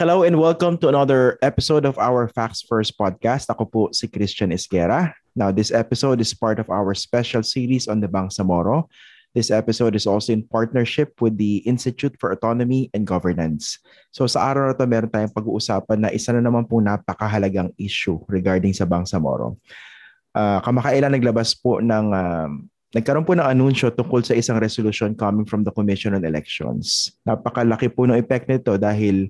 Hello and welcome to another episode of our Facts First podcast. Ako po si Christian Esguera. Now, this episode is part of our special series on the Bangsamoro. This episode is also in partnership with the Institute for Autonomy and Governance. So sa araw na ito, meron tayong pag-uusapan na isa na naman po napakahalagang issue regarding sa Bangsamoro. Uh, kamakailan naglabas po ng um, nagkaroon po ng anunsyo tungkol sa isang resolution coming from the Commission on Elections. Napakalaki po ng effect nito dahil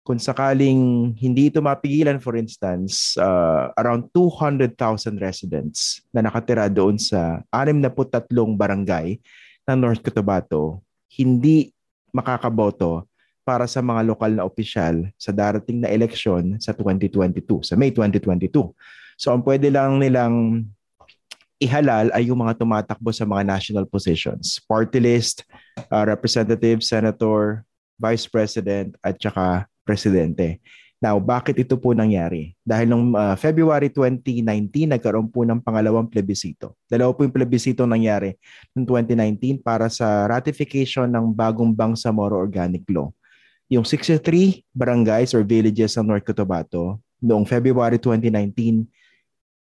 kung sakaling hindi ito mapigilan, for instance, uh, around 200,000 residents na nakatira doon sa 63 barangay ng North Cotabato, hindi makakaboto para sa mga lokal na opisyal sa darating na eleksyon sa 2022, sa May 2022. So ang pwede lang nilang ihalal ay yung mga tumatakbo sa mga national positions. Party list, uh, representative, senator, vice president, at saka presidente. Now, bakit ito po nangyari? Dahil noong uh, February 2019, nagkaroon po ng pangalawang plebisito. Dalawa po yung plebisito nangyari noong 2019 para sa ratification ng bagong Bangsamoro Organic Law. Yung 63 barangays or villages ng North Cotabato noong February 2019,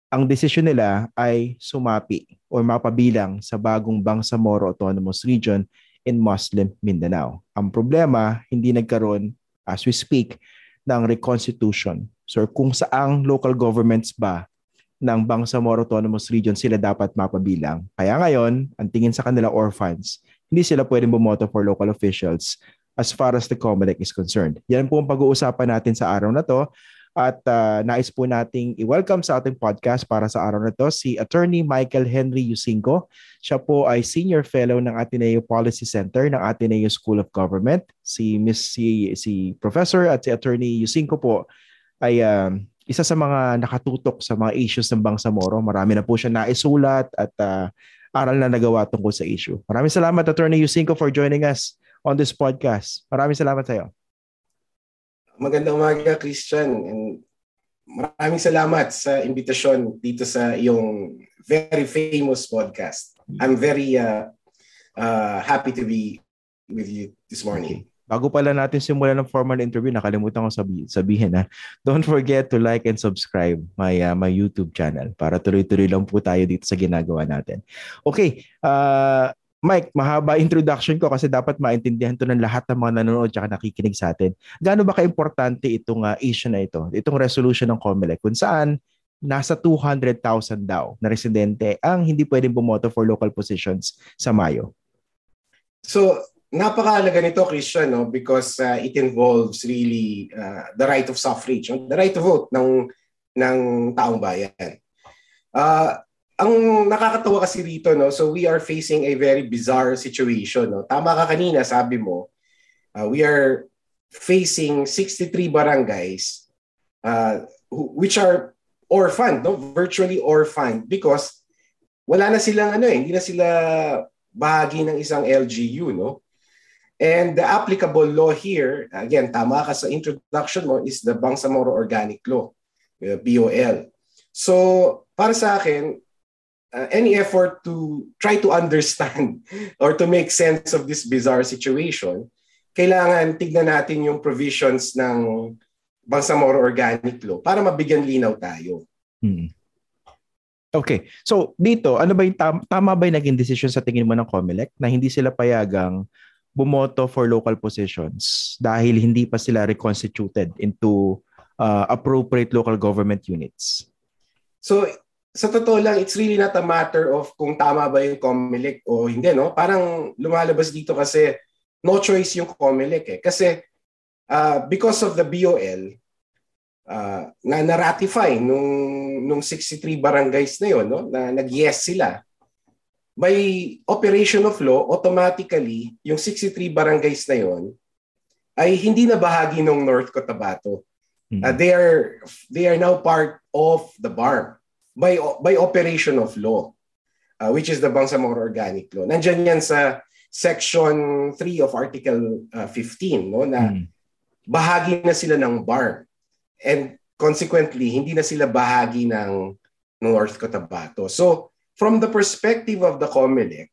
ang desisyon nila ay sumapi o mapabilang sa bagong Bangsamoro Autonomous Region in Muslim Mindanao. Ang problema, hindi nagkaroon as we speak, ng reconstitution. So kung saang local governments ba ng Bangsamoro Autonomous Region sila dapat mapabilang. Kaya ngayon, ang tingin sa kanila orphans, hindi sila pwedeng bumoto for local officials as far as the COMELEC is concerned. Yan po ang pag-uusapan natin sa araw na to. At uh, nais po nating i-welcome sa ating podcast para sa araw na to si Attorney Michael Henry Yusinko. Siya po ay Senior Fellow ng Ateneo Policy Center ng Ateneo School of Government. Si Miss si, si Professor at si Attorney Yusinko po ay uh, isa sa mga nakatutok sa mga issues ng Bangsamoro. Marami na po siya naisulat at uh, aral na nagawa tungkol sa issue. Maraming salamat Attorney Yusinko for joining us on this podcast. Maraming salamat sa iyo. Magandang umaga, Christian. And maraming salamat sa invitasyon dito sa iyong very famous podcast. I'm very uh, uh, happy to be with you this morning. Bago pala natin simulan ng formal interview, nakalimutan ko sabi, sabihin ha. Don't forget to like and subscribe my uh, my YouTube channel para tuloy-tuloy lang po tayo dito sa ginagawa natin. Okay, uh, Mike, mahaba introduction ko kasi dapat maintindihan to ng lahat ng mga nanonood at nakikinig sa atin. Gaano ba kaimportante itong uh, issue na ito, itong resolution ng COMELEC kung saan nasa 200,000 daw na residente ang hindi pwedeng bumoto for local positions sa Mayo? So, napakahalaga nito, Christian, no? because uh, it involves really uh, the right of suffrage, the right to vote ng, ng taong bayan. Uh, ang nakakatawa kasi rito, no? So we are facing a very bizarre situation, no? Tama ka kanina, sabi mo, uh, we are facing 63 barangays uh, which are orphaned, no? Virtually orphaned because wala na silang ano eh, hindi na sila bahagi ng isang LGU, no? And the applicable law here, again, tama ka sa introduction mo, is the Bangsamoro Organic Law, uh, BOL. So, para sa akin, uh, any effort to try to understand or to make sense of this bizarre situation, kailangan tignan natin yung provisions ng Bangsamoro Organic Law para mabigyan linaw tayo. Hmm. Okay. So dito, ano ba yung tam- tama ba yung naging decision sa tingin mo ng COMELEC na hindi sila payagang bumoto for local positions dahil hindi pa sila reconstituted into uh, appropriate local government units? So sa totoo lang, it's really not a matter of kung tama ba yung COMELEC o hindi, no? Parang lumalabas dito kasi no choice yung COMELEC eh. Kasi uh, because of the BOL, uh, na na-ratify nung, nung 63 barangays na yon no? na nag-yes sila, by operation of law, automatically, yung 63 barangays na yon ay hindi na bahagi ng North Cotabato. Mm-hmm. Uh, they are they are now part of the BARM by by operation of law, uh, which is the Bangsamoro Organic Law. Nandiyan yan sa Section 3 of Article uh, 15, no, na mm. bahagi na sila ng bar. And consequently, hindi na sila bahagi ng, ng North Cotabato. So, from the perspective of the COMELEC,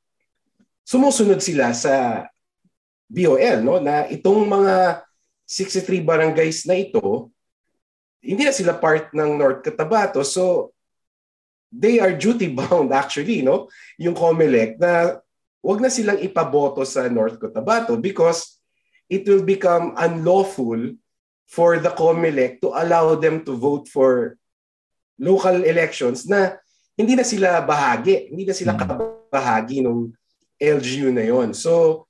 sumusunod sila sa BOL, no, na itong mga 63 barangays na ito, hindi na sila part ng North Cotabato. So, they are duty bound actually, no? Yung COMELEC na wag na silang ipaboto sa North Cotabato because it will become unlawful for the COMELEC to allow them to vote for local elections na hindi na sila bahagi, hindi na sila hmm. kabahagi ng LGU na yon. So,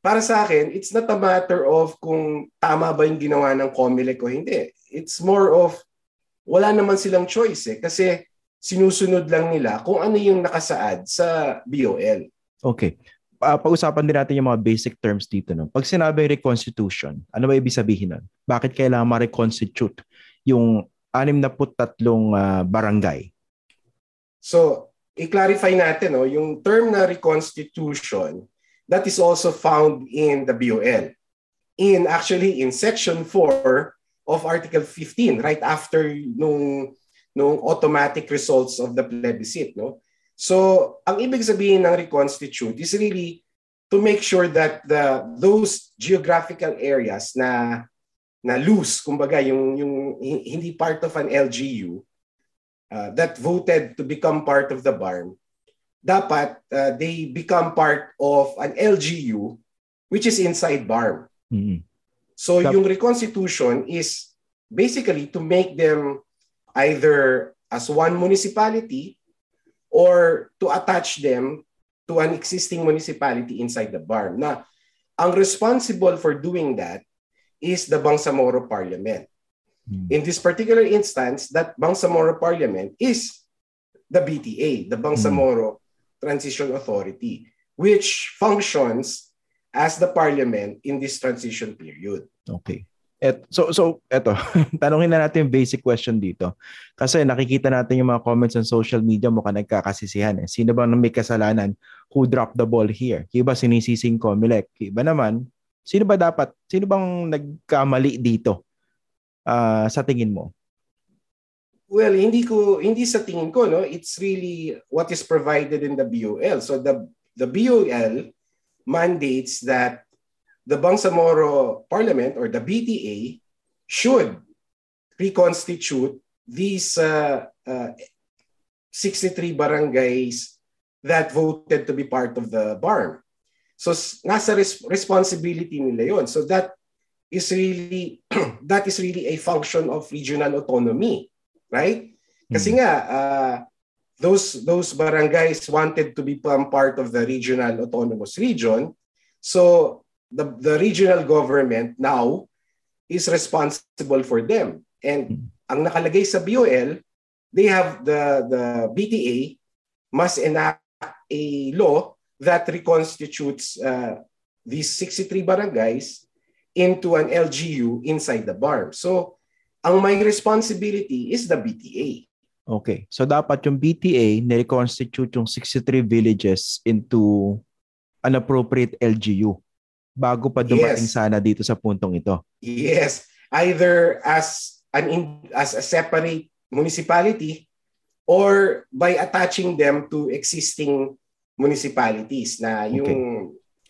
para sa akin, it's not a matter of kung tama ba yung ginawa ng COMELEC o hindi. It's more of wala naman silang choice eh. Kasi sinusunod lang nila kung ano yung nakasaad sa BOL. Okay. Uh, pag-usapan din natin yung mga basic terms dito. No? Pag sinabi reconstitution, ano ba ibig sabihin nun? Bakit kailangan ma-reconstitute yung 63 uh, barangay? So, i-clarify natin, no, yung term na reconstitution, that is also found in the BOL. In actually in section 4 of Article 15, right after nung nung automatic results of the plebiscite, no? So, ang ibig sabihin ng reconstitute is really to make sure that the those geographical areas na na loose, kumbaga yung yung hindi part of an LGU uh, that voted to become part of the BARM dapat uh, they become part of an LGU which is inside BARM. Mm-hmm. So yung reconstitution is basically to make them either as one municipality or to attach them to an existing municipality inside the BARM. Na ang responsible for doing that is the Bangsamoro Parliament. Mm-hmm. In this particular instance, that Bangsamoro Parliament is the BTA, the Bangsamoro Transition Authority, which functions as the parliament in this transition period. Okay. Et, so, so eto, tanungin na natin yung basic question dito. Kasi nakikita natin yung mga comments on social media mukhang nagkakasisihan. Eh. Sino bang may kasalanan? Who dropped the ball here? Iba sinisising Comelec. Iba naman, sino ba dapat? Sino bang nagkamali dito? Uh, sa tingin mo? Well, hindi ko hindi sa tingin ko no, it's really what is provided in the BOL. So the the BOL mandates that the Bangsamoro Parliament or the BTA should reconstitute these uh, uh, 63 barangays that voted to be part of the BARM. So nasa res- responsibility nila yon. So that is really that is really a function of regional autonomy right? Kasi hmm. nga, uh, those those barangays wanted to become part of the regional autonomous region. So the, the regional government now is responsible for them. And hmm. ang nakalagay sa BOL, they have the, the BTA must enact a law that reconstitutes uh, these 63 barangays into an LGU inside the BARM. So ang may responsibility is the BTA. Okay. So dapat yung BTA na-reconstitute yung 63 villages into an appropriate LGU bago pa dumating yes. sana dito sa puntong ito. Yes. Either as an in, as a separate municipality or by attaching them to existing municipalities na yung okay.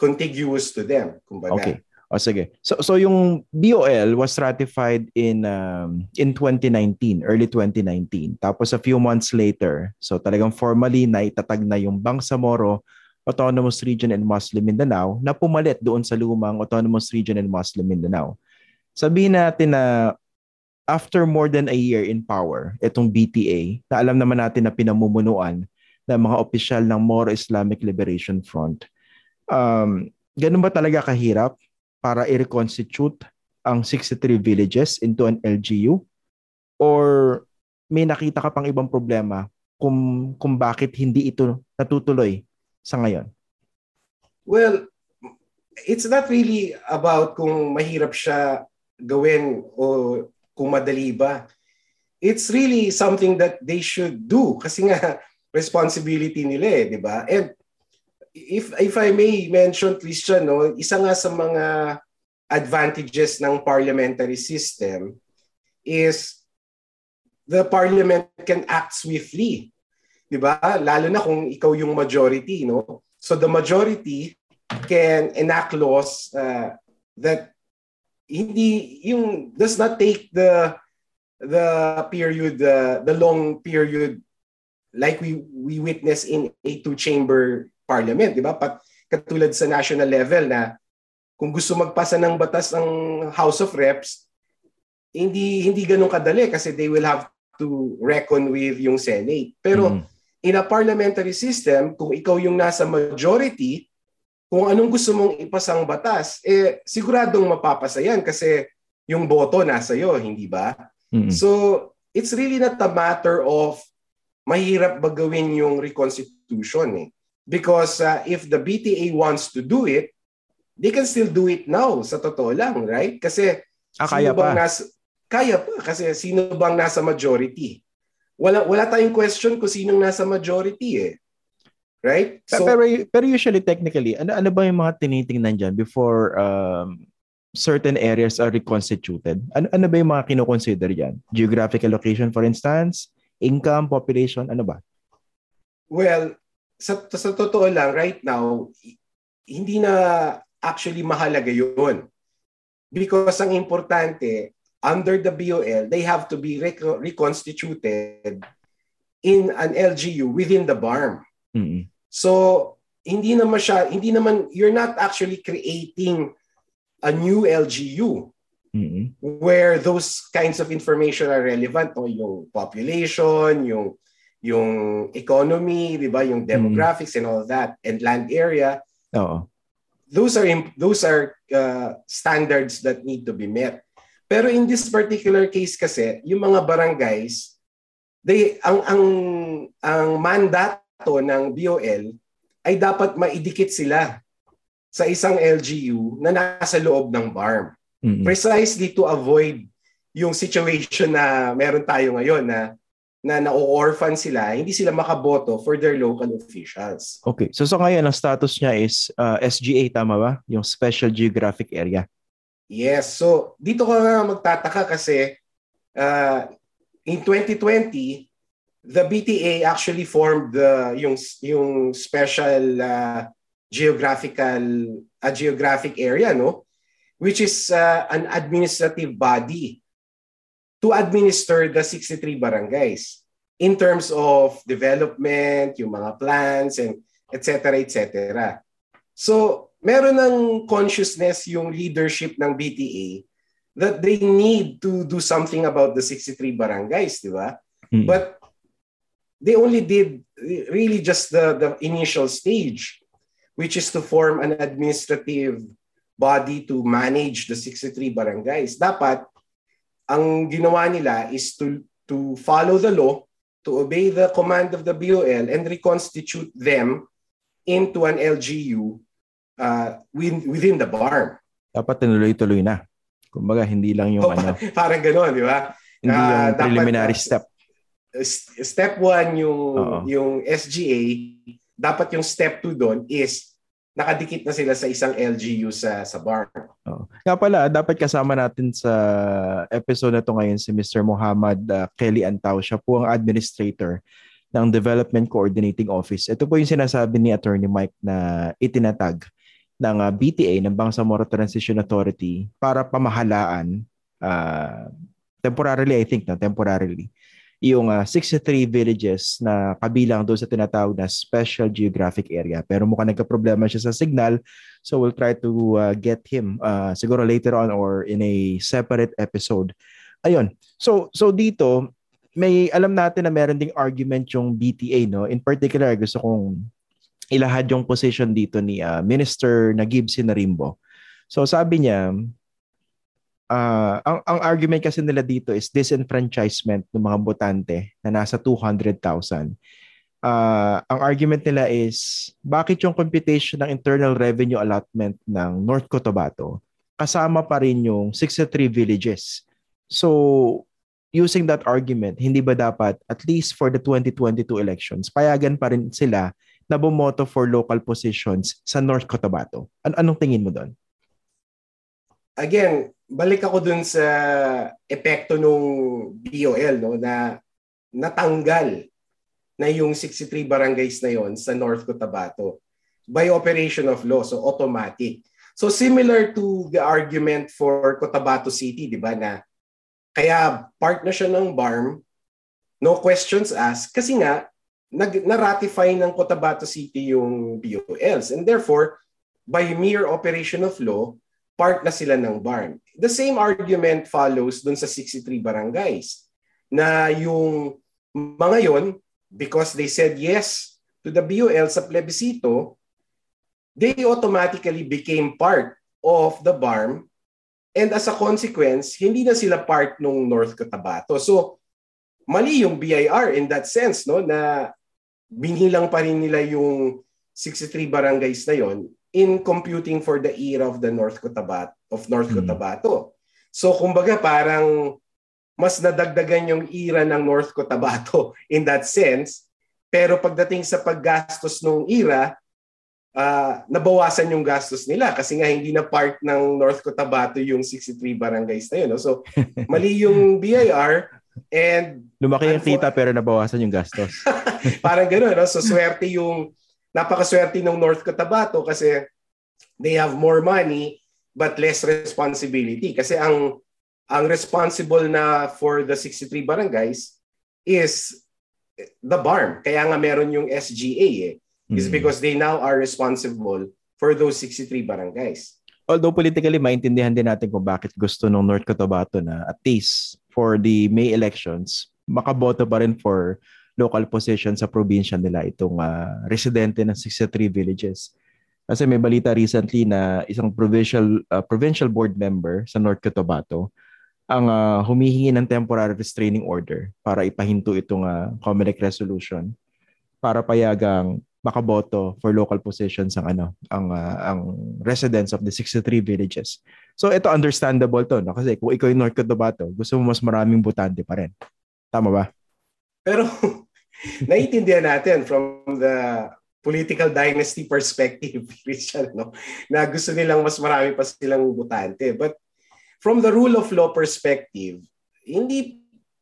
contiguous to them, kumbaga. Okay. O sige. So so yung BOL was ratified in um, in 2019, early 2019. Tapos a few months later, so talagang formally na itatag na yung Bangsamoro Autonomous Region and Muslim Mindanao na pumalit doon sa lumang Autonomous Region and Muslim Mindanao. Sabihin natin na after more than a year in power, itong BTA, na alam naman natin na pinamumunuan ng mga opisyal ng Moro Islamic Liberation Front, um, ganun ba talaga kahirap para i-reconstitute ang 63 villages into an LGU? Or may nakita ka pang ibang problema kung, kung bakit hindi ito natutuloy sa ngayon? Well, it's not really about kung mahirap siya gawin o kung madali ba. It's really something that they should do kasi nga responsibility nila eh, di ba? And if if I may mention Christian no, isa nga sa mga advantages ng parliamentary system is the parliament can act swiftly. 'Di ba? Lalo na kung ikaw yung majority, no? So the majority can enact laws uh, that hindi yung does not take the the period uh, the long period like we we witness in a two chamber parliament di ba pat katulad sa national level na kung gusto magpasa ng batas ng House of Reps hindi hindi ganun kadali kasi they will have to reckon with yung Senate pero mm. In a parliamentary system kung ikaw yung nasa majority kung anong gusto mong ipasang batas, eh siguradong mapapasa yan kasi yung boto nasa iyo, hindi ba? Mm-hmm. So, it's really not a matter of mahirap ba gawin yung reconstitution eh. Because uh, if the BTA wants to do it, they can still do it now, sa totoo lang, right? Kasi ah, kaya pa. Nasa, kaya pa, kasi sino bang nasa majority? Wala, wala tayong question kung sinong nasa majority eh. Right? So, pero, pero usually, technically, ano, ano ba yung mga tinitingnan dyan before um, certain areas are reconstituted? Ano, ano ba yung mga kinoconsider dyan? Geographical location, for instance? Income, population, ano ba? Well, sa, sa totoo lang, right now, hindi na actually mahalaga yun. Because ang importante, under the BOL, they have to be rec- reconstituted in an LGU within the BARM. Mm-hmm. So, hindi naman siya, hindi naman, you're not actually creating a new LGU mm-hmm. where those kinds of information are relevant. O yung population, yung yung economy, di ba? Yung demographics mm-hmm. and all that, and land area. Oo. Those are those are uh, standards that need to be met. Pero in this particular case kasi, yung mga barangays, they ang ang ang mandat to ng BOL ay dapat maidikit sila sa isang LGU na nasa loob ng BARM. Mm-hmm. Precisely to avoid yung situation na meron tayo ngayon na na na-orphan sila, hindi sila makaboto for their local officials. Okay. So sa so ngayon, ang status niya is uh, SGA, tama ba? Yung Special Geographic Area. Yes. So dito ka nga magtataka kasi uh, in 2020, the BTA actually formed the yung yung special uh, geographical a geographic area no which is uh, an administrative body to administer the 63 barangays in terms of development, yung mga plans and etc etc. So, meron ng consciousness yung leadership ng BTA that they need to do something about the 63 barangays, di ba? Mm-hmm. But they only did really just the, the initial stage, which is to form an administrative body to manage the 63 barangays. Dapat, ang ginawa nila is to, to follow the law, to obey the command of the BOL, and reconstitute them into an LGU uh, within, within the BARM. Dapat tinuloy-tuloy na. Kumbaga, hindi lang yung oh, ano. Parang gano'n, di ba? Hindi uh, yung preliminary dapat, step step 1 yung Uh-oh. yung SGA, dapat yung step 2 doon is nakadikit na sila sa isang LGU sa sa bar. Oh. Nga pala, dapat kasama natin sa episode na to ngayon si Mr. Muhammad uh, Kelly Antaw. Siya po ang administrator ng Development Coordinating Office. Ito po yung sinasabi ni Attorney Mike na itinatag ng uh, BTA, ng Bangsamoro Transition Authority para pamahalaan uh, temporarily, I think, na temporarily yung uh, ah, 63 villages na kabilang doon sa tinatawag na Special Geographic Area. Pero mukhang nagka-problema siya sa signal. So we'll try to uh, get him uh, siguro later on or in a separate episode. Ayun. So so dito may alam natin na meron ding argument yung BTA no. In particular gusto kong ilahad yung position dito ni uh, Minister Nagib Sinarimbo. So sabi niya uh, ang, ang argument kasi nila dito is disenfranchisement ng mga botante na nasa 200,000. Uh, ah, ang argument nila is bakit yung computation ng internal revenue allotment ng North Cotabato kasama pa rin yung 63 villages. So, using that argument, hindi ba dapat at least for the 2022 elections, payagan pa rin sila na bumoto for local positions sa North Cotabato? An- anong tingin mo doon? Again, balik ako dun sa epekto nung BOL no na natanggal na yung 63 barangays na yon sa North Cotabato by operation of law so automatic So similar to the argument for Cotabato City, di ba, na kaya part na siya ng BARM, no questions asked, kasi nga, nag, na-ratify ng Cotabato City yung BOLs. And therefore, by mere operation of law, part na sila ng BARM. The same argument follows dun sa 63 barangays na yung mga yon because they said yes to the BOL sa plebisito, they automatically became part of the BARM and as a consequence, hindi na sila part ng North Cotabato. So, mali yung BIR in that sense, no, na binilang pa rin nila yung 63 barangays na yon in computing for the era of the North Cotabato of North hmm. Cotabato. So kumbaga parang mas nadagdagan yung era ng North Cotabato in that sense. Pero pagdating sa paggastos ng era, uh, nabawasan yung gastos nila kasi nga hindi na part ng North Cotabato yung 63 barangays na yun. No? So mali yung BIR and lumaki yung kita pero nabawasan yung gastos. parang gano'n, no? So swerte yung napakaswerte ng North Cotabato kasi they have more money but less responsibility kasi ang ang responsible na for the 63 barangays is the BARM. Kaya nga meron yung SGA eh. Is mm. because they now are responsible for those 63 barangays. Although politically, maintindihan din natin kung bakit gusto ng North Cotabato na at least for the May elections, makaboto pa rin for local position sa probinsya nila itong uh, residente ng 63 villages. Kasi may balita recently na isang provincial uh, provincial board member sa North Cotabato ang uh, humihingi ng temporary restraining order para ipahinto itong uh, COMELEC resolution para payagang makaboto for local positions ang ano ang uh, ang residents of the 63 villages. So ito understandable to no kasi kung ikaw yung North Cotabato, gusto mo mas maraming butante pa rin. Tama ba? Pero naiintindihan natin from the political dynasty perspective, Christian, no? na gusto nilang mas marami pa silang butante. But from the rule of law perspective, hindi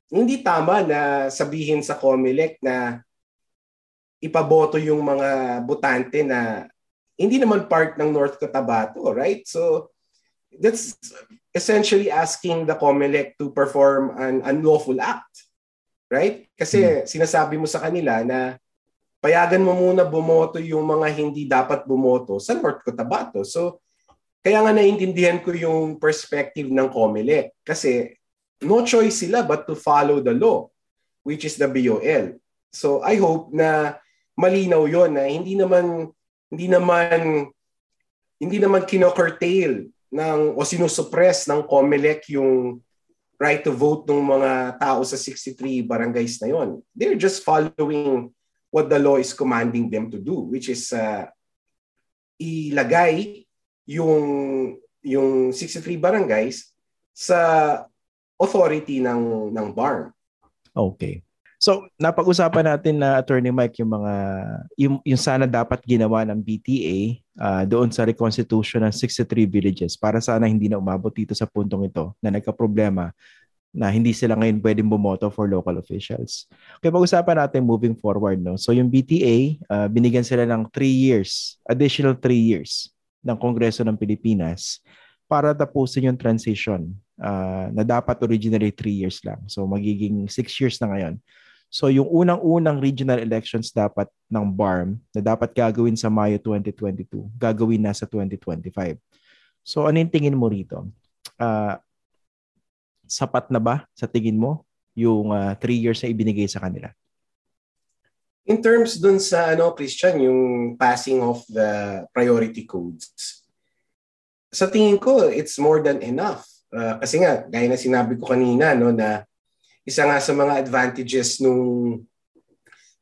hindi tama na sabihin sa COMELEC na ipaboto yung mga butante na hindi naman part ng North Cotabato, right? So that's essentially asking the COMELEC to perform an unlawful act Right? Kasi hmm. sinasabi mo sa kanila na payagan mo muna bumoto yung mga hindi dapat bumoto sa North Cotabato. So, kaya nga naiintindihan ko yung perspective ng COMELEC kasi no choice sila but to follow the law which is the BOL. So I hope na malinaw 'yon na hindi naman hindi naman hindi naman kino-curtail ng o sinusuppress ng COMELEC yung right to vote ng mga tao sa 63 barangays na yon. They're just following what the law is commanding them to do, which is uh, ilagay yung yung 63 barangays sa authority ng ng BARM. Okay. So, napag-usapan natin na Attorney Mike yung mga yung, yung sana dapat ginawa ng BTA uh, doon sa reconstitution ng 63 villages para sana hindi na umabot dito sa puntong ito na nagka-problema na hindi sila ngayon pwedeng bumoto for local officials. Okay, pag-usapan natin moving forward. No? So yung BTA, uh, ah, binigyan sila ng 3 years, additional 3 years ng Kongreso ng Pilipinas para tapusin yung transition uh, na dapat originally 3 years lang. So magiging 6 years na ngayon. So yung unang-unang regional elections dapat ng BARM na dapat gagawin sa Mayo 2022, gagawin na sa 2025. So ano yung tingin mo rito? Uh, sapat na ba sa tingin mo yung 3 uh, years na ibinigay sa kanila? In terms dun sa ano Christian, yung passing of the priority codes, sa tingin ko it's more than enough. Uh, kasi nga, gaya na sinabi ko kanina no na isa nga sa mga advantages nung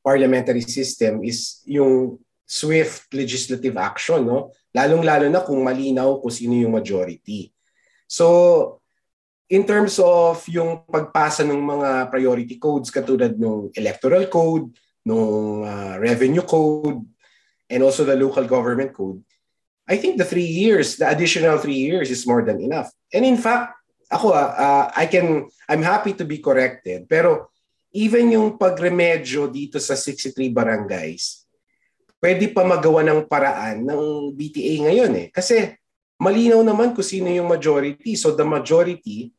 parliamentary system is yung swift legislative action, no? Lalong-lalo na kung malinaw kung sino yung majority. So, in terms of yung pagpasa ng mga priority codes katulad ng electoral code, ng uh, revenue code, and also the local government code, I think the three years, the additional three years is more than enough. And in fact, ako uh, I can I'm happy to be corrected pero even yung pagremedyo dito sa 63 barangays pwede pa magawa ng paraan ng BTA ngayon eh kasi malinaw naman kung sino yung majority. So the majority,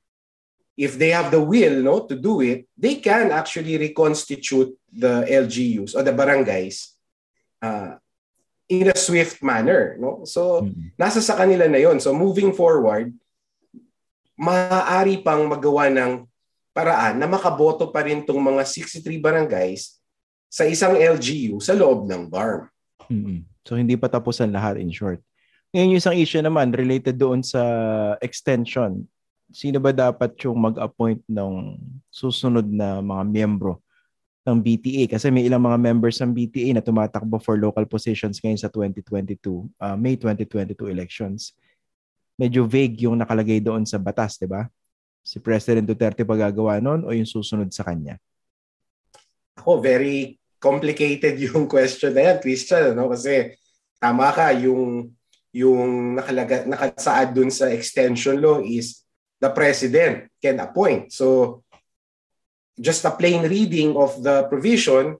if they have the will no, to do it, they can actually reconstitute the LGUs or the barangays uh, in a swift manner. No? So mm-hmm. nasa sa kanila na yon. So moving forward, maaari pang magawa ng paraan na makaboto pa rin tong mga 63 barangays sa isang LGU sa loob ng BARM. Mm-hmm. So hindi pa tapusan lahat in short. Ngayon yung isang issue naman related doon sa extension. Sino ba dapat yung mag-appoint ng susunod na mga miyembro ng BTA? Kasi may ilang mga members ng BTA na tumatakbo for local positions ngayon sa 2022, uh, May 2022 elections. Medyo vague yung nakalagay doon sa batas, di ba? si President Duterte pa gagawa noon o yung susunod sa kanya? Ako, very complicated yung question na yan, Christian. No? Kasi tama ka, yung, yung nakalaga, nakasaad dun sa extension law is the President can appoint. So, just a plain reading of the provision,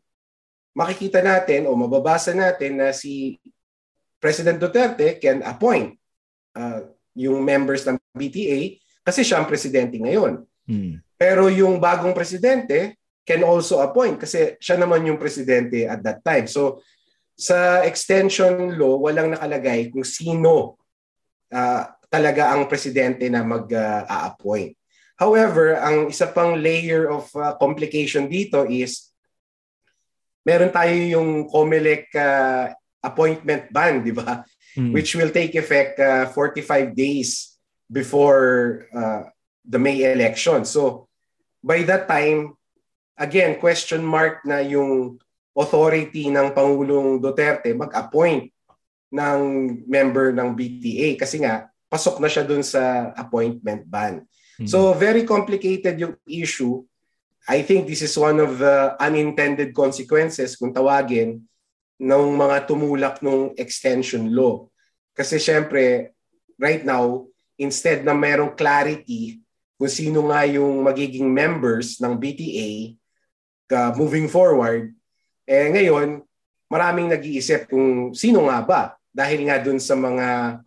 makikita natin o mababasa natin na si President Duterte can appoint uh, yung members ng BTA kasi siya ang presidente ngayon. Hmm. Pero yung bagong presidente can also appoint kasi siya naman yung presidente at that time. So sa extension law, walang nakalagay kung sino uh, talaga ang presidente na mag-a-appoint. Uh, However, ang isa pang layer of uh, complication dito is meron tayo yung COMELEC uh, appointment ban, di ba? Mm. Which will take effect uh, 45 days before uh, the May election. So by that time, again, question mark na yung authority ng Pangulong Duterte mag-appoint ng member ng BTA kasi nga pasok na siya dun sa appointment ban. Mm-hmm. So very complicated yung issue. I think this is one of the unintended consequences kung tawagin ng mga tumulak ng extension law. Kasi syempre, right now, instead na merong clarity kung sino nga yung magiging members ng BTA uh, moving forward, eh ngayon, maraming nag-iisip kung sino nga ba dahil nga dun sa mga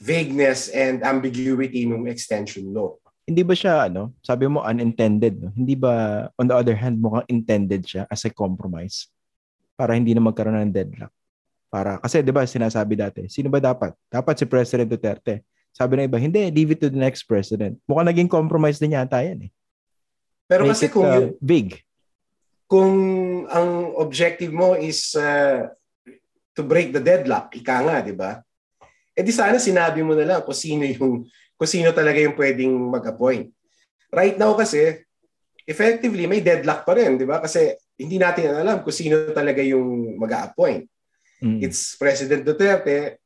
vagueness and ambiguity ng extension law. Hindi ba siya, ano, sabi mo unintended, no? hindi ba on the other hand mukhang intended siya as a compromise para hindi na magkaroon ng deadlock? Para, kasi di ba sinasabi dati, sino ba dapat? Dapat si President Duterte. Sabi ng iba, hindi, leave it to the next president. Mukhang naging compromise din yata yan eh. Pero Make kasi it, kung uh, yun, big. Kung ang objective mo is uh, to break the deadlock, ika nga, di ba? Eh di sana sinabi mo na lang kung sino yung kung sino talaga yung pwedeng mag-appoint. Right now kasi, effectively, may deadlock pa rin, di ba? Kasi hindi natin alam kung sino talaga yung mag-appoint. Mm. It's President Duterte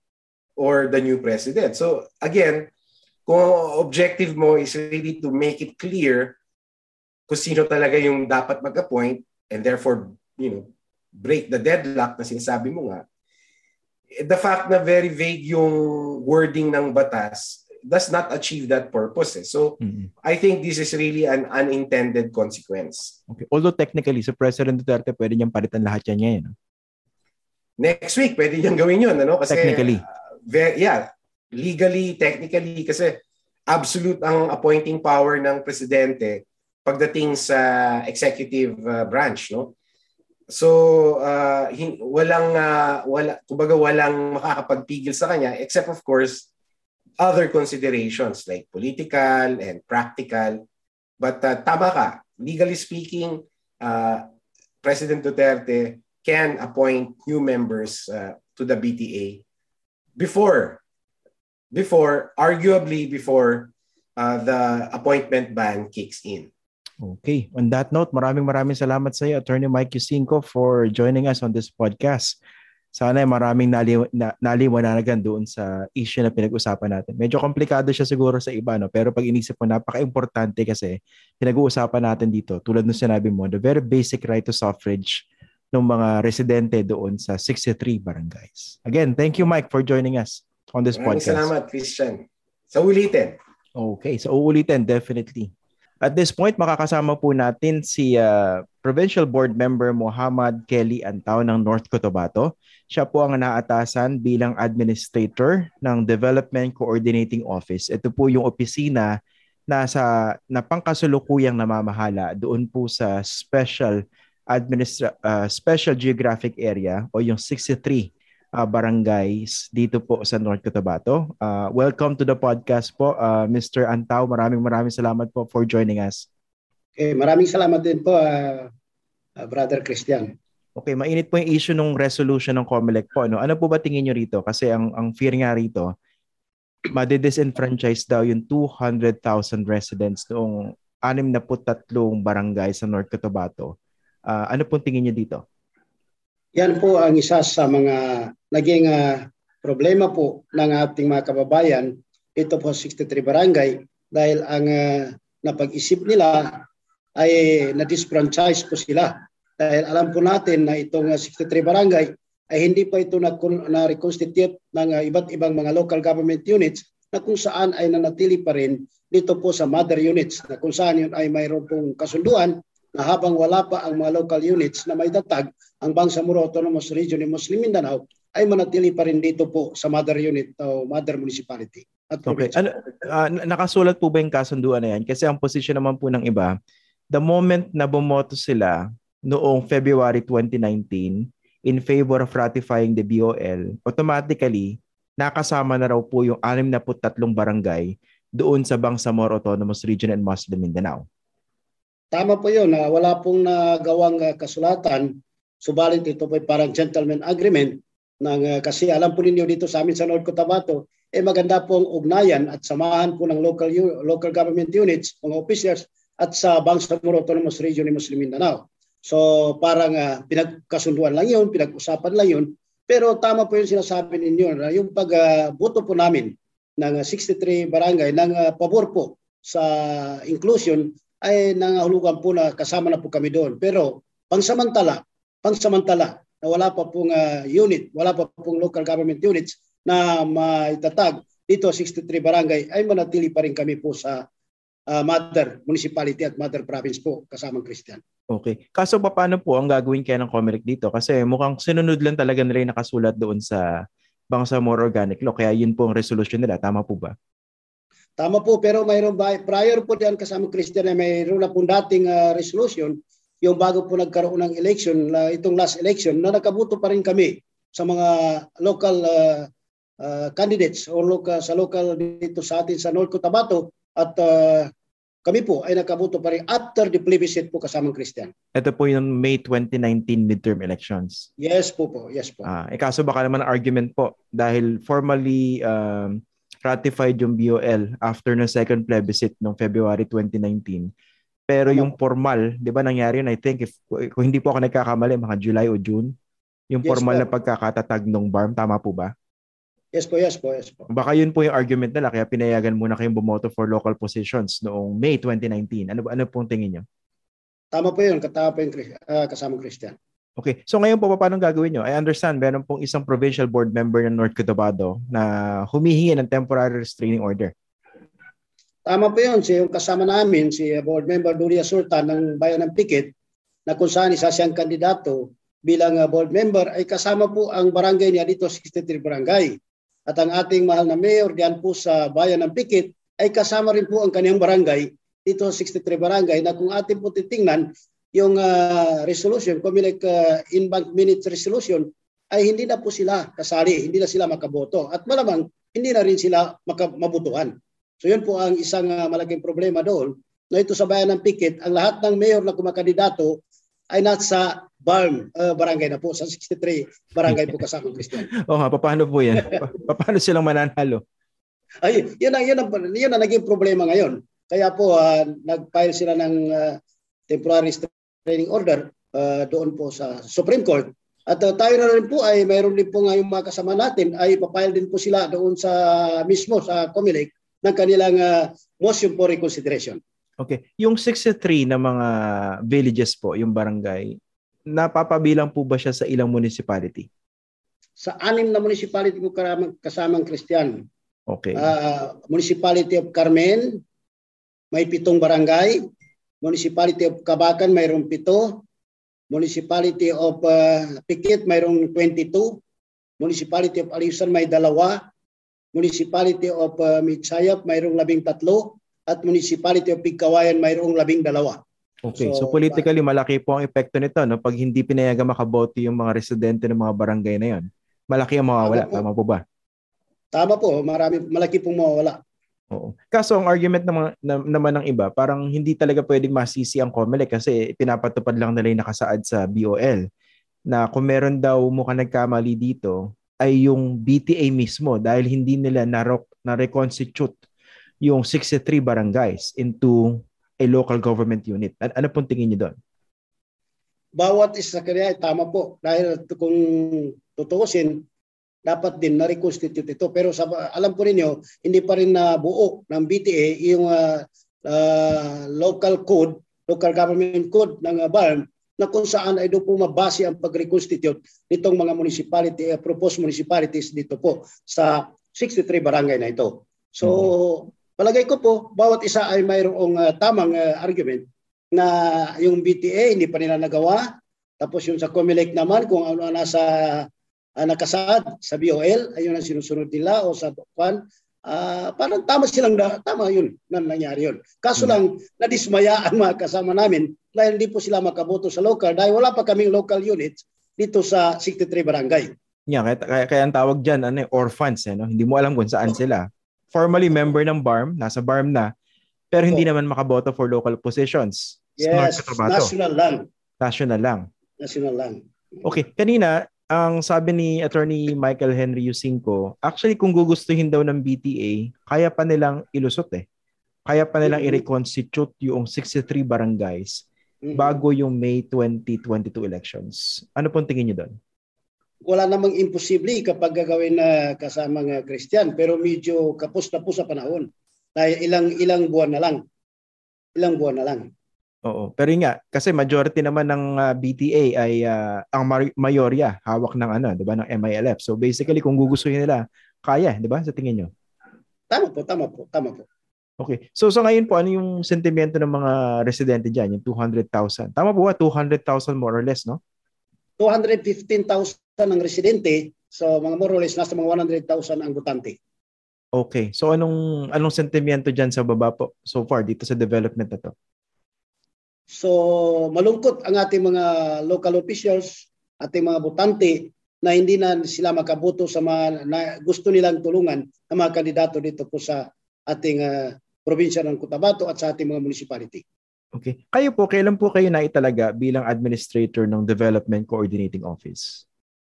or the new president. So again, kung objective mo is really to make it clear kung sino talaga yung dapat mag-appoint and therefore, you know, break the deadlock na sinasabi mo nga, the fact na very vague yung wording ng batas does not achieve that purpose. Eh. So, mm-hmm. I think this is really an unintended consequence. Okay. Although technically, sa President Duterte, pwede niyang palitan lahat yan ngayon. Next week, pwede niyang gawin yun. Ano? Kasi, technically. Uh, very, yeah, legally, technically, kasi absolute ang appointing power ng presidente pagdating sa executive uh, branch, no? So, uh, hin- walang uh, wala kumbaga walang makakapagpigil sa kanya except of course other considerations like political and practical. But uh, tama ka, legally speaking, uh, President Duterte can appoint new members uh, to the BTA before before arguably before uh, the appointment ban kicks in. Okay. On that note, maraming maraming salamat sa iyo, Attorney Mike Yusinko, for joining us on this podcast. Sana ay maraming nali, na, naliwanagan doon sa issue na pinag-usapan natin. Medyo komplikado siya siguro sa iba, no? pero pag inisip mo, napaka-importante kasi pinag-uusapan natin dito, tulad ng sinabi mo, the very basic right to suffrage ng mga residente doon sa 63 barangays. Again, thank you Mike for joining us on this Maraming podcast. Salamat Christian. Sa ulitin. Okay, sa so uulitin definitely. At this point, makakasama po natin si uh, Provincial Board Member Muhammad Kelly Antaw ng North Cotabato. Siya po ang naatasan bilang Administrator ng Development Coordinating Office. Ito po yung opisina na sa na pangkasulukuyang namamahala doon po sa Special Administra uh, Special Geographic Area o yung 63 uh, barangays dito po sa North Cotabato. Uh, welcome to the podcast po, uh, Mr. Antaw. Maraming maraming salamat po for joining us. Okay, maraming salamat din po, uh, uh, Brother Christian. Okay, mainit po yung issue ng resolution ng COMELEC po. Ano, ano po ba tingin nyo rito? Kasi ang, ang fear nga rito, madidisenfranchise daw yung 200,000 residents noong 63 barangay sa North Cotabato. Uh, ano pong tingin niyo dito? Yan po ang isa sa mga naging uh, problema po ng ating mga kababayan. Ito po 63 barangay dahil ang uh, napag-isip nila ay na-disfranchise po sila. Dahil alam po natin na itong 63 barangay ay hindi pa ito na-reconstitute ng uh, iba't ibang mga local government units na kung saan ay nanatili pa rin dito po sa mother units na kung saan yun ay mayroon pong kasunduan na habang wala pa ang mga local units na may tatag, ang Bangsamoro Autonomous Region ni Muslim Mindanao ay manatili pa rin dito po sa mother unit o mother municipality. At okay. Ano, uh, nakasulat po ba yung kasunduan na yan? Kasi ang posisyon naman po ng iba, the moment na bumoto sila noong February 2019, in favor of ratifying the BOL, automatically, nakasama na raw po yung 63 barangay doon sa Bangsamoro Autonomous Region and Muslim Mindanao. Tama po yun. Uh, wala pong nagawang uh, kasulatan. Subalit ito po parang gentleman agreement ng, uh, kasi alam po ninyo dito sa amin sa North Cotabato, eh maganda pong ugnayan at samahan po ng local local government units, mga officers at sa Bangsamoro Autonomous Region ni Muslim Mindanao. So parang uh, pinagkasunduan lang yun, pinag-usapan lang yun. Pero tama po yung sinasabi ninyo na yung pagboto uh, po namin ng 63 barangay ng uh, pabor po sa inclusion ay nangahulugan po na kasama na po kami doon. Pero pangsamantala, pangsamantala na wala pa pong uh, unit, wala pa pong local government units na maitatag dito 63 barangay ay manatili pa rin kami po sa uh, mother municipality at mother province po kasamang Christian. Okay. Kaso pa paano po ang gagawin kaya ng Comelec dito? Kasi mukhang sinunod lang talaga nila yung nakasulat doon sa Bangsamoro Organic Law. Kaya yun po ang resolution nila. Tama po ba? Tama po. Pero mayroon ba, prior po diyan kasama Christian na mayroon na po dating uh, resolution yung bago po nagkaroon ng election, uh, itong last election, na nakabuto pa rin kami sa mga local uh, uh, candidates or local, sa local dito sa atin sa North Cotabato at uh, kami po ay nakaboto pa rin after the plebiscite po kasamang Christian. Ito po yung May 2019 midterm elections. Yes po po, yes po. Ah, eh kaso baka naman argument po dahil formally um, ratified yung BOL after ng second plebiscite noong February 2019. Pero yung formal, 'di ba nangyari yun I think if kung hindi po ako nagkakamali mga July o June, yung yes, formal po. na pagkakatatag ng BARM tama po ba? Yes po, yes po, yes po. Baka yun po yung argument nila kaya pinayagan muna kayong bumoto for local positions noong May 2019. Ano ano pong tingin niyo? Tama po yun, katama po yung uh, kasamang Christian. Okay. So ngayon po, paano gagawin nyo? I understand, meron pong isang provincial board member ng North Cotabato na humihingi ng temporary restraining order. Tama po yun. Si yung kasama namin, si board member Duria Sultan ng Bayan ng Pikit, na kung saan isa siyang kandidato bilang uh, board member, ay kasama po ang barangay niya dito, 63 barangay. At ang ating mahal na mayor diyan po sa bayan ng Pikit ay kasama rin po ang kanyang barangay dito 63 barangay na kung ating po titingnan yung uh, resolution, Comelec uh, in-bank minutes resolution ay hindi na po sila kasali, hindi na sila makaboto at malamang hindi na rin sila mabutuhan. So yun po ang isang uh, malaking problema doon na ito sa bayan ng Pikit, ang lahat ng mayor na kumakandidato ay nasa Barm, uh, barangay na po, sa 63 barangay po kasama Christian. Oo nga, paano po yan? Pa- paano silang mananalo? Ay, yun ang, yun ang, yun ang naging problema ngayon. Kaya po, uh, nag-file sila ng uh, temporary training order uh, doon po sa Supreme Court. At uh, tayo na rin po ay mayroon din po ngayong mga kasama natin ay papile din po sila doon sa mismo sa COMELEC ng kanilang uh, motion for reconsideration. Okay. Yung 63 na mga villages po, yung barangay, napapabilang po ba siya sa ilang municipality? Sa anim na municipality po kasamang Christian. Okay. Uh, municipality of Carmen, may pitong barangay. Municipality of Kabakan mayroong pito. Municipality of uh, Pikit mayroong 22. Municipality of Alisan may dalawa. Municipality of uh, Mitsayap mayroong labing tatlo. At Municipality of Pigkawayan mayroong labing dalawa. Okay, so, so politically malaki po ang epekto nito no pag hindi pinayagan makaboto yung mga residente ng mga barangay na yon. Malaki ang mawawala, tama po ba? Tama po, marami malaki pong mawawala. Oo. Kaso ang argument naman, na, naman ng iba, parang hindi talaga pwedeng masisi ang COMELEC kasi pinapatupad lang nila yung nakasaad sa BOL na kung meron daw mukhang nagkamali dito ay yung BTA mismo dahil hindi nila na-reconstitute yung 63 barangays into a local government unit. An- ano pong tingin niyo doon? Bawat isa kaya tama po dahil kung tutuusin dapat din na reconstitute ito pero sa alam ko niyo hindi pa rin nabuo ng BTA yung uh, uh, local code local government code ng uh, BARM na kung saan ay doon po mabase ang pag-reconstitute nitong mga municipality, uh, proposed municipalities dito po sa 63 barangay na ito. So, mm-hmm. Palagay ko po, bawat isa ay mayroong uh, tamang uh, argument na yung BTA hindi pa nila nagawa. Tapos yung sa COMELEC naman, kung ano nasa uh, nakasaad sa BOL, ayun ang sinusunod nila o sa kwan, uh, parang tama silang na, tama yun na nangyari yun. Kaso hmm. lang, nadismaya ang mga kasama namin dahil hindi po sila makaboto sa local dahil wala pa kaming local units dito sa 63 barangay. Yeah, kaya, kaya, kaya ang tawag dyan, ano, eh, orphans, eh, no? hindi mo alam kung saan oh. sila formally member ng BARM, nasa BARM na, pero hindi oh. naman makaboto for local positions. Yes, national lang. National lang. National lang. Okay, kanina, ang sabi ni Attorney Michael Henry Yusinko, actually kung gugustuhin daw ng BTA, kaya pa nilang ilusot eh. Kaya pa nilang mm-hmm. i-reconstitute yung 63 barangays mm-hmm. bago yung May 2022 elections. Ano pong tingin niyo doon? wala namang imposible kapag gagawin na kasama ng Christian pero medyo kapos na po sa panahon. Dahil ilang ilang buwan na lang. Ilang buwan na lang. Oo. Pero nga, kasi majority naman ng uh, ah, BTA ay uh, ang mayorya, hawak ng ano, 'di ba, ng MILF. So basically kung gugustuhin nila, kaya, 'di ba? Sa tingin niyo? Tama po, tama po, tama po. Okay. So sa so ngayon po, ano yung sentimento ng mga residente diyan, yung 200,000? Tama po ba? 200,000 more or less, no? 215,000 ng residente, so mga more or less nasa mga 100,000 ang botante. Okay. So anong anong sentimiento diyan sa baba po so far dito sa development na to? So malungkot ang ating mga local officials, ating mga botante na hindi na sila makaboto sa mga na gusto nilang tulungan ng mga kandidato dito po sa ating uh, probinsya ng Cotabato at sa ating mga municipality. Okay. Kayo po, kailan po kayo naitalaga bilang administrator ng Development Coordinating Office?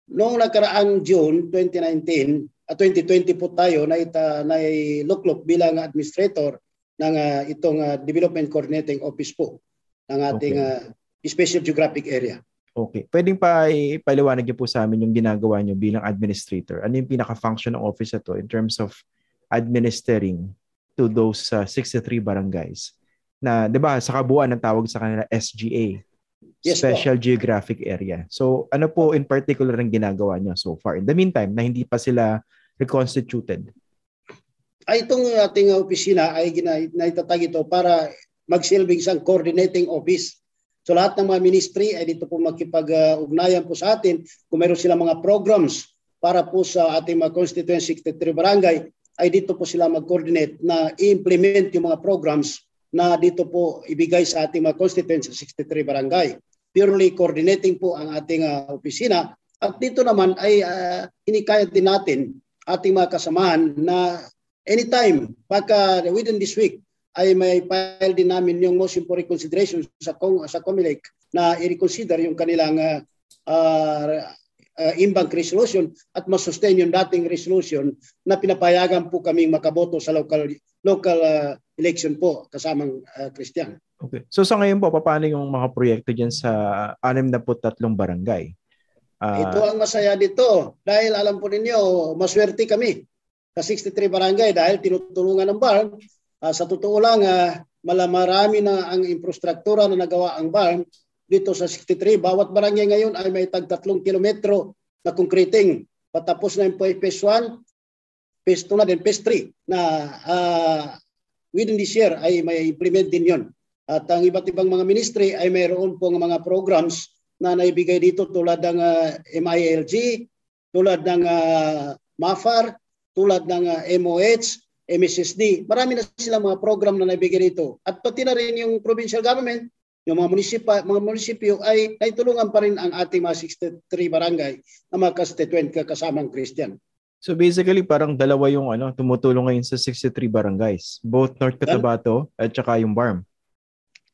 Noong nakaraang June 2019, uh, 2020 po tayo na ita na bilang administrator ng uh, itong uh, Development Coordinating Office po ng ating okay. uh, Special Geographic Area. Okay. Pwedeng pa ipaliwanag niyo po sa amin yung ginagawa niyo bilang administrator. Ano yung pinaka-function ng office na to in terms of administering to those uh, 63 barangays na 'di ba sa kabuuan ng tawag sa kanila SGA yes, Special po. Geographic Area. So ano po in particular ang ginagawa niyo so far? In the meantime, na hindi pa sila reconstituted. Ay itong ating opisina ay naitatag ito para magsilbing isang coordinating office. So lahat ng mga ministry ay dito po makipag-ugnayan po sa atin kung meron silang mga programs para po sa ating mga constituency 63 barangay ay dito po sila mag-coordinate na i-implement yung mga programs na dito po ibigay sa ating mga constituency 63 barangay purely coordinating po ang ating uh, opisina. At dito naman ay uh, inikayat din natin ating mga kasamahan na anytime, pagka within this week, ay may file din namin yung motion for reconsideration sa, sa COMELEC na i-reconsider yung kanilang uh, uh, uh, imbang resolution at masustain yung dating resolution na pinapayagan po kaming makaboto sa local local uh, election po kasamang uh, Christian. Okay. So sa ngayon po, paano yung mga proyekto dyan sa 63 barangay? Uh, Ito ang masaya dito. Dahil alam po ninyo, maswerte kami sa 63 barangay dahil tinutulungan ng BARM. Uh, sa totoo lang, uh, malamarami na ang infrastruktura na nagawa ang BARM dito sa 63. Bawat barangay ngayon ay may tag tatlong kilometro na concreting. Patapos na yung phase 1, phase 2 na din, phase 3 na uh, within this year ay may implement din yon. At ang iba't ibang mga ministry ay mayroon pong mga programs na naibigay dito tulad ng uh, ah, MILG, tulad ng uh, MAFAR, tulad ng uh, MOH, MSSD. Marami na silang mga program na naibigay dito. At pati na rin yung provincial government, yung mga munisipyo, mga munisipyo ay naitulungan pa rin ang ating mga 63 barangay na mga constituent kasamang Christian. So basically parang dalawa yung ano tumutulong ngayon sa 63 barangays, both North Cotabato at saka yung BARM.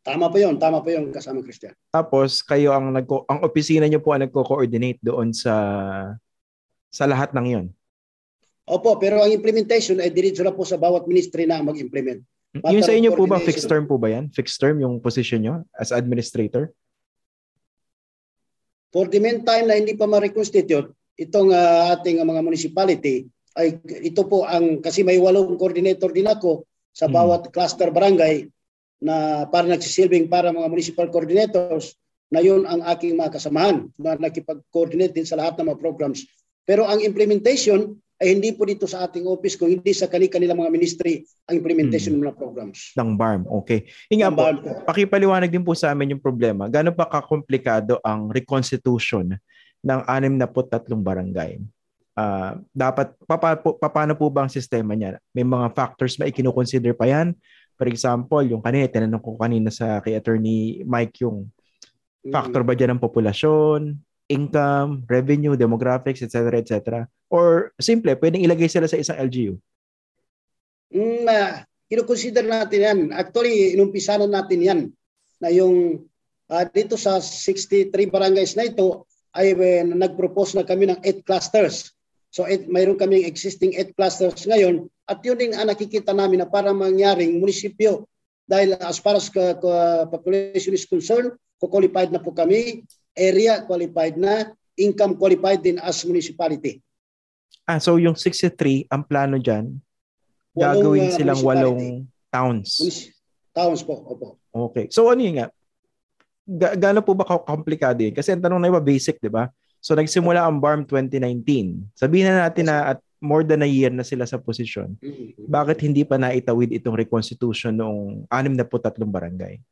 Tama po 'yon, tama po 'yon kasama Christian. Tapos kayo ang nagko ang opisina niyo po ang nagko-coordinate doon sa sa lahat ng 'yon. Opo, pero ang implementation ay diretso na po sa bawat ministry na mag-implement. Matter yung sa inyo po ba fixed term po ba yan? Fixed term yung position niyo as administrator? For the meantime na hindi pa ma-reconstitute, itong uh, ating uh, mga municipality ay ito po ang kasi may walong coordinator din ako sa hmm. bawat cluster barangay na para nagsisilbing para mga municipal coordinators na yun ang aking mga kasamahan na nakipag-coordinate din sa lahat ng mga programs. Pero ang implementation ay hindi po dito sa ating office kung hindi sa kanilang mga ministry ang implementation hmm. ng mga programs. Ng BARM, okay. Hinga po, po, pakipaliwanag din po sa amin yung problema. Gano'n pa kakomplikado ang reconstitution ng 63 barangay. Uh, dapat papa, paano po ba ang sistema niya? May mga factors ba ikinukonsider pa yan? For example, yung kanina, tinanong ko kanina sa kay attorney Mike yung factor ba dyan ng populasyon, income, revenue, demographics, etc. etc. Or simple, pwedeng ilagay sila sa isang LGU? Mm, uh, kinukonsider natin yan. Actually, inumpisa na natin yan na yung uh, dito sa 63 barangays na ito, ay uh, nag-propose na kami ng 8 clusters. So eight, mayroon kaming existing 8 clusters ngayon at yun din ang nakikita namin na para mangyaring munisipyo dahil as far as uh, population is concerned, qualified na po kami, area qualified na, income qualified din as municipality. Ah, so yung 63, ang plano dyan, walong, gagawin uh, silang walong towns. Towns po, opo. Okay. So ano yun nga, ga- gaano po ba komplikado yun? Kasi ang tanong na iba, basic, di ba? So nagsimula ang BARM 2019. Sabihin na natin na at more than a year na sila sa posisyon. Mm-hmm. Bakit hindi pa naitawid itong reconstitution noong 63 barangay?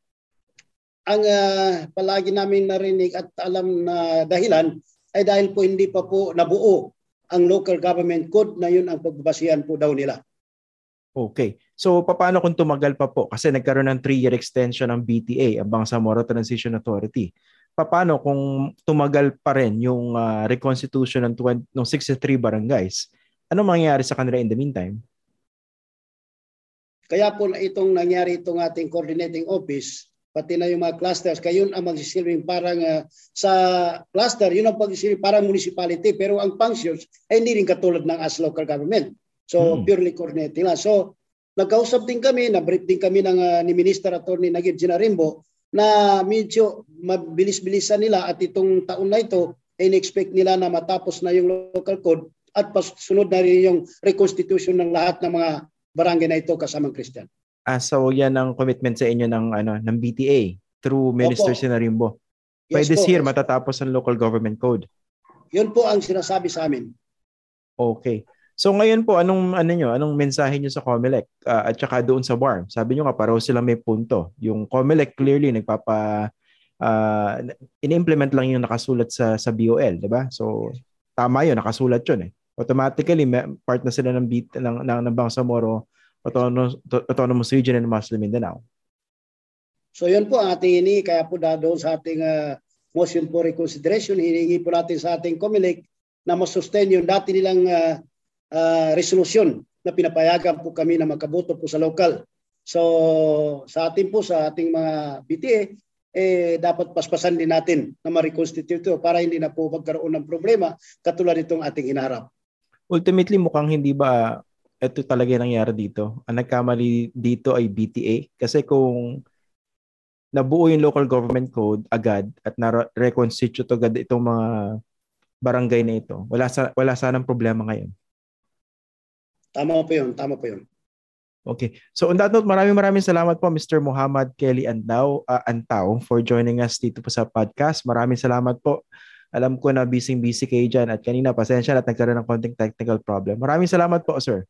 Ang uh, palagi namin narinig at alam na dahilan ay dahil po hindi pa po nabuo ang local government code na yun ang pagbabasihan po daw nila. Okay. So paano kung tumagal pa po? Kasi nagkaroon ng 3-year extension ng BTA, ang Bangsamoro Transition Authority. Paano kung tumagal pa rin yung uh, reconstitution ng, 20, ng 63 barangays? Ano mangyayari sa kanila in the meantime? Kaya po itong nangyari itong ating coordinating office, pati na yung mga clusters, kayo ang magsisilbing parang uh, sa cluster, yun ang pagsisilbing parang municipality, pero ang functions ay hindi rin katulad ng as local government. So hmm. purely coordinating lang. So nagkausap din kami, na-brief din kami ng uh, ni Minister Attorney Nagib Ginarimbo na medyo mabilis-bilisan nila at itong taon na ito in-expect nila na matapos na yung local code at pasunod na rin yung reconstitution ng lahat ng mga barangay na ito kasamang Christian. Ah, so yan ang commitment sa inyo ng ano ng BTA through Minister Opo. Sinarimbo. By yes this po, year, matatapos ang local government code. Yun po ang sinasabi sa amin. Okay. So ngayon po, anong ano nyo, anong mensahe niyo sa COMELEC uh, at saka doon sa BARM? Sabi niyo nga pareho sila may punto. Yung COMELEC clearly nagpapa uh, in-implement lang yung nakasulat sa sa BOL, 'di ba? So tama 'yun, nakasulat 'yun eh. Automatically part na sila ng beat ng ng, ng Bangsamoro Autonomous, Autonomous Region and Muslim Mindanao. So yun po ang ating ini kaya po doon sa ating uh, motion for reconsideration hiningi po natin sa ating COMELEC na masustain yung dati nilang uh, uh, resolusyon na pinapayagan po kami na magkaboto po sa local. So sa atin po, sa ating mga BTA, eh, dapat paspasan din natin na ma-reconstitute para hindi na po magkaroon ng problema katulad itong ating hinaharap. Ultimately, mukhang hindi ba ito talaga yung nangyari dito? Ang nagkamali dito ay BTA. Kasi kung nabuo yung local government code agad at na-reconstitute agad itong mga barangay na ito, wala, sa, wala sanang problema ngayon. Tama po yun. Tama po yun. Okay. So on that note, maraming maraming salamat po Mr. Muhammad Kelly Andaw, uh, Antaw for joining us dito po sa podcast. Maraming salamat po. Alam ko na busy-busy kayo dyan at kanina pasensya at nagkaroon ng konting technical problem. Maraming salamat po, sir.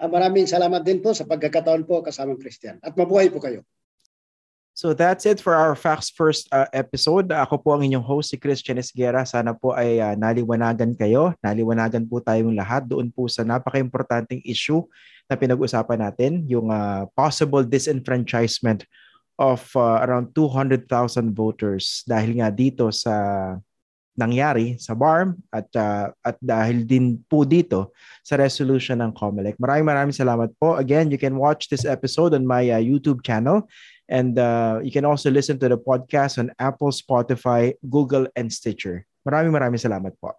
Uh, maraming salamat din po sa pagkakataon po kasamang Christian. At mabuhay po kayo. So that's it for our Facts First uh, episode. Ako po ang inyong host, si Christian Esguera. Sana po ay uh, naliwanagan kayo. Naliwanagan po tayong lahat doon po sa napaka-importanting issue na pinag-usapan natin, yung uh, possible disenfranchisement of uh, around 200,000 voters dahil nga dito sa nangyari sa BARM at uh, at dahil din po dito sa resolution ng COMELEC. Maraming maraming salamat po. Again, you can watch this episode on my uh, YouTube channel and uh, you can also listen to the podcast on Apple, Spotify, Google, and Stitcher. Maraming maraming salamat po.